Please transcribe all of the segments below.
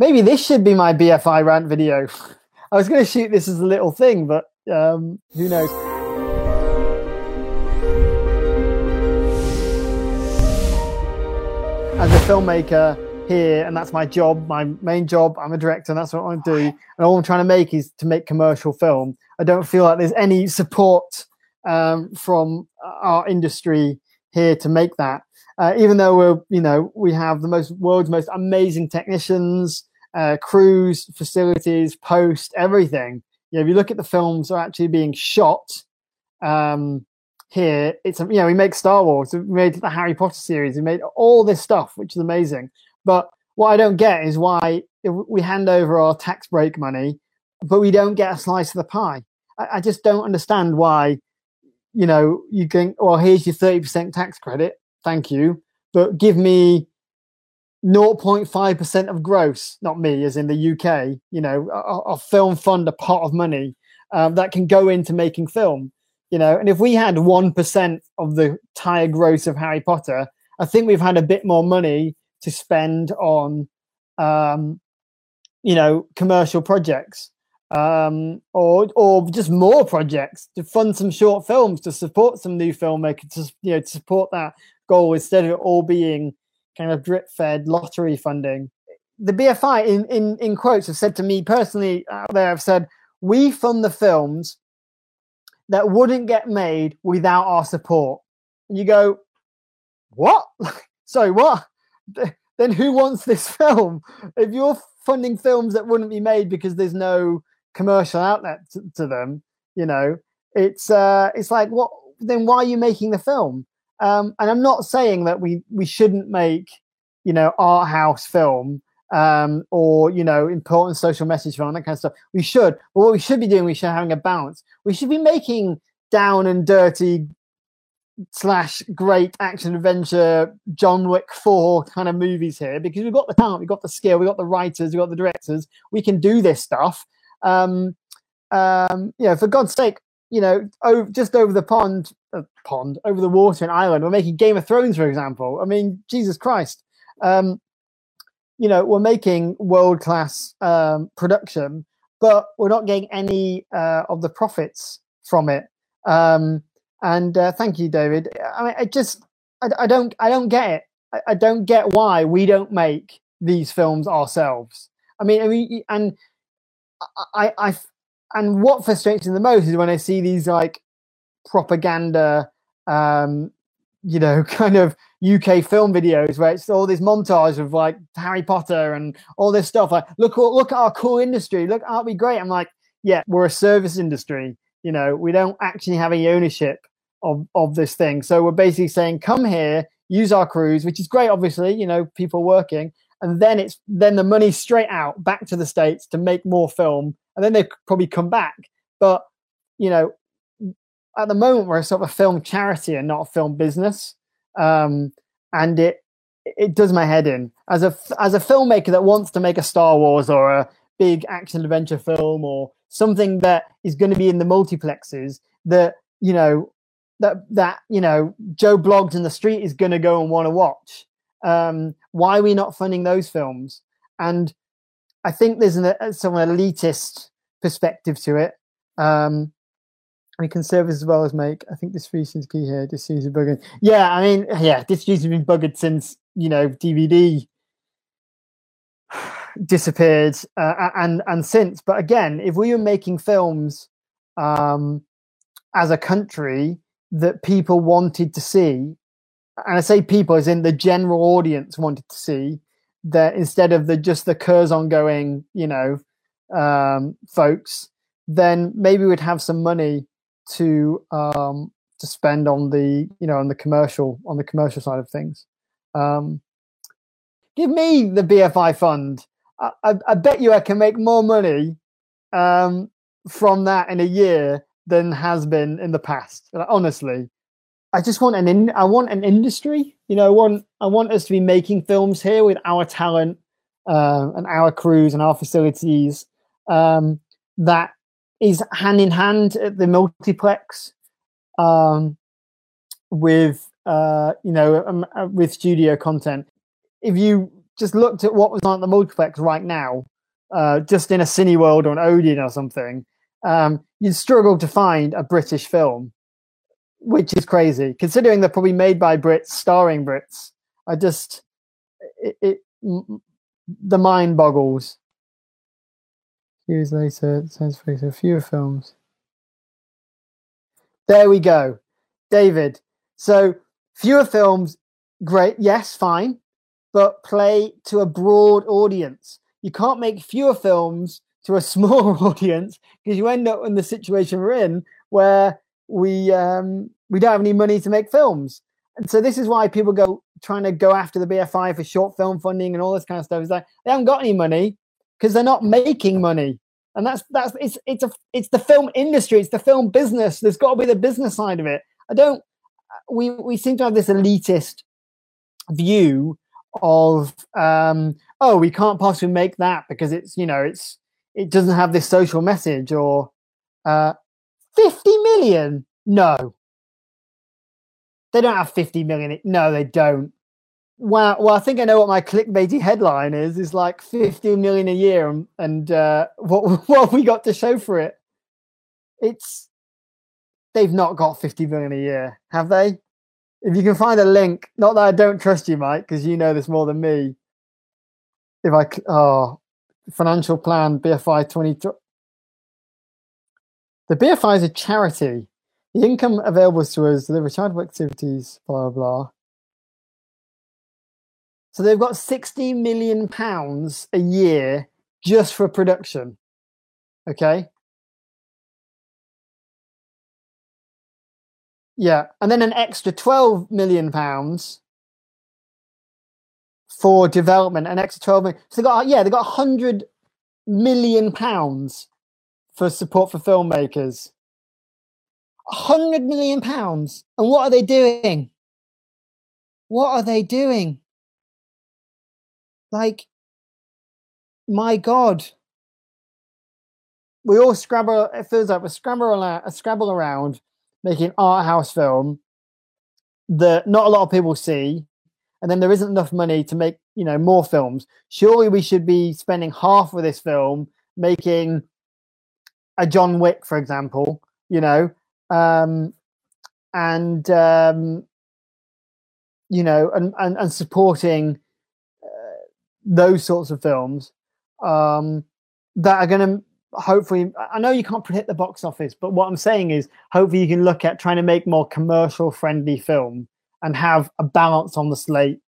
maybe this should be my BFI rant video. I was going to shoot this as a little thing, but um, who knows? As a filmmaker here, and that's my job, my main job. I'm a director, and that's what I do. And all I'm trying to make is to make commercial film. I don't feel like there's any support um, from our industry here to make that. Uh, even though we're, you know, we have the most world's most amazing technicians, uh, crews, facilities, post, everything. Know, if you look at the films that are actually being shot um, here, it's you know we make Star Wars, we made the Harry Potter series, we made all this stuff, which is amazing. But what I don't get is why we hand over our tax break money, but we don't get a slice of the pie. I, I just don't understand why. You know, you think, well, here's your thirty percent tax credit, thank you, but give me 0.5% of gross, not me, as in the UK, you know, a, film fund a pot of money um, that can go into making film, you know. And if we had 1% of the entire gross of Harry Potter, I think we've had a bit more money to spend on, um, you know, commercial projects um, or or just more projects to fund some short films to support some new filmmakers to you know to support that goal instead of it all being kind of drip fed lottery funding. The BFI, in, in, in quotes, have said to me personally out there, have said, we fund the films that wouldn't get made without our support. And you go, what? Sorry, what? Then who wants this film? If you're funding films that wouldn't be made because there's no commercial outlet to, to them, you know, it's uh, it's like what? Then why are you making the film? Um, and I'm not saying that we we shouldn't make you know art house film um, or you know important social message film that kind of stuff. We should, but what we should be doing, we should be having a balance. We should be making down and dirty slash great action adventure John Wick four kind of movies here because we've got the talent, we've got the skill, we've got the writers, we've got the directors. We can do this stuff. Um, um, you know, for God's sake, you know, just over the pond, uh, pond over the water in Ireland, we're making Game of Thrones, for example. I mean, Jesus Christ, um, you know, we're making world class um, production, but we're not getting any uh, of the profits from it. Um, and uh, thank you, David. I mean, I just, I, I don't, I don't get it. I, I, don't get why we don't make these films ourselves. I mean, I mean, and I, I, and what frustrates me the most is when I see these like propaganda, um, you know, kind of UK film videos where it's all this montage of like Harry Potter and all this stuff. Like, look, look at our cool industry. Look, aren't we great? I'm like, yeah, we're a service industry. You know, we don't actually have any ownership of of this thing. So we're basically saying, come here, use our crews, which is great. Obviously, you know, people working, and then it's then the money straight out back to the states to make more film and then they probably come back. But you know, at the moment we're sort of a film charity and not a film business, um, and it it does my head in as a as a filmmaker that wants to make a Star Wars or a big action adventure film or something that is going to be in the multiplexes that you know that that you know Joe Bloggs in the street is going to go and want to watch. Um, why are we not funding those films? And I think there's an, uh, some elitist perspective to it. Um, I mean, conserve as well as make. I think distribution's key here. Distribution buggered. Yeah, I mean, yeah, distribution's been buggered since you know DVD disappeared uh, and and since. But again, if we were making films um, as a country that people wanted to see, and I say people as in the general audience wanted to see, that instead of the just the Curzon going, you know, um, folks, then maybe we'd have some money to um, to spend on the you know on the commercial on the commercial side of things. Um, give me the BFI fund. I, I, I, bet you I can make more money um, from that in a year than has been in the past. Like, honestly, I just want an in, I want an industry. You know, I want I want us to be making films here with our talent uh, and our crews and our facilities um, that is hand in hand at the multiplex um, with uh, you know um, uh, with studio content. If you just looked at what was on the multiplex right now, uh, just in a Cineworld or an Odeon or something, um, you'd struggle to find a British film, which is crazy considering they're probably made by Brits, starring Brits. I just it, it the mind boggles. Years later, science fiction, fewer films. There we go, David. So fewer films, great. Yes, fine, but play to a broad audience. You can't make fewer films to a small audience because you end up in the situation we're in where we um, we don't have any money to make films. And so this is why people go trying to go after the BFI for short film funding and all this kind of stuff. Is that they haven't got any money because they're not making money. And that's that's it's it's a it's the film industry, it's the film business. There's got to be the business side of it. I don't. We we seem to have this elitist view of um, oh we can't possibly make that because it's you know it's it doesn't have this social message or uh, 50 million no they don't have 50 million no they don't well well i think i know what my clickbaity headline is is like 50 million a year and, and uh, what what we got to show for it it's they've not got 50 million a year have they if you can find a link not that i don't trust you mike because you know this more than me if i oh financial plan BFI 20. The BFI is a charity. The income available to us deliver charitable activities, blah, blah, blah. So they've got 60 million pounds a year just for production. Okay. Yeah. And then an extra 12 million pounds for development, an extra 12 million. So they got, yeah, they got 100 million pounds for support for filmmakers. 100 million pounds. And what are they doing? What are they doing? Like, my God. We all scrabble, it feels like we scrabble around, scrabble around making art house film that not a lot of people see and then there isn't enough money to make you know more films surely we should be spending half of this film making a john wick for example you know um and um you know and and, and supporting those sorts of films um that are going to hopefully i know you can't predict the box office but what i'm saying is hopefully you can look at trying to make more commercial friendly film and have a balance on the slate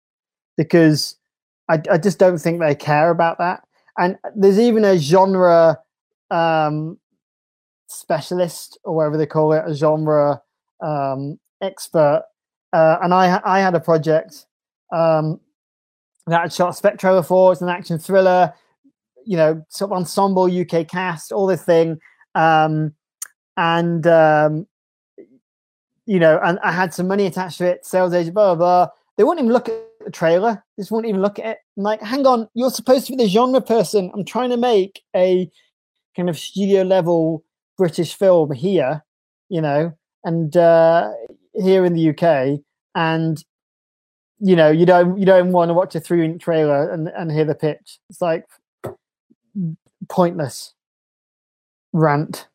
because I, I just don't think they care about that. And there's even a genre um, specialist or whatever they call it, a genre um, expert. Uh, and I I had a project um, that shot spec trailer for. It's an action thriller, you know, sort of ensemble UK cast, all this thing. Um, and um, you know, and I had some money attached to it, sales agent, blah, blah, blah. They wouldn't even look at the trailer. They just wouldn't even look at it. I'm like, hang on, you're supposed to be the genre person. I'm trying to make a kind of studio level British film here, you know, and uh, here in the UK. And, you know, you don't you don't want to watch a three minute trailer and, and hear the pitch. It's like pointless rant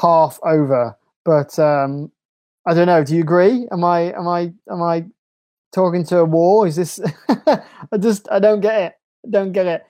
half over. But um I don't know. Do you agree? Am I am I am I talking to a wall? Is this? I just I don't get it. I don't get it.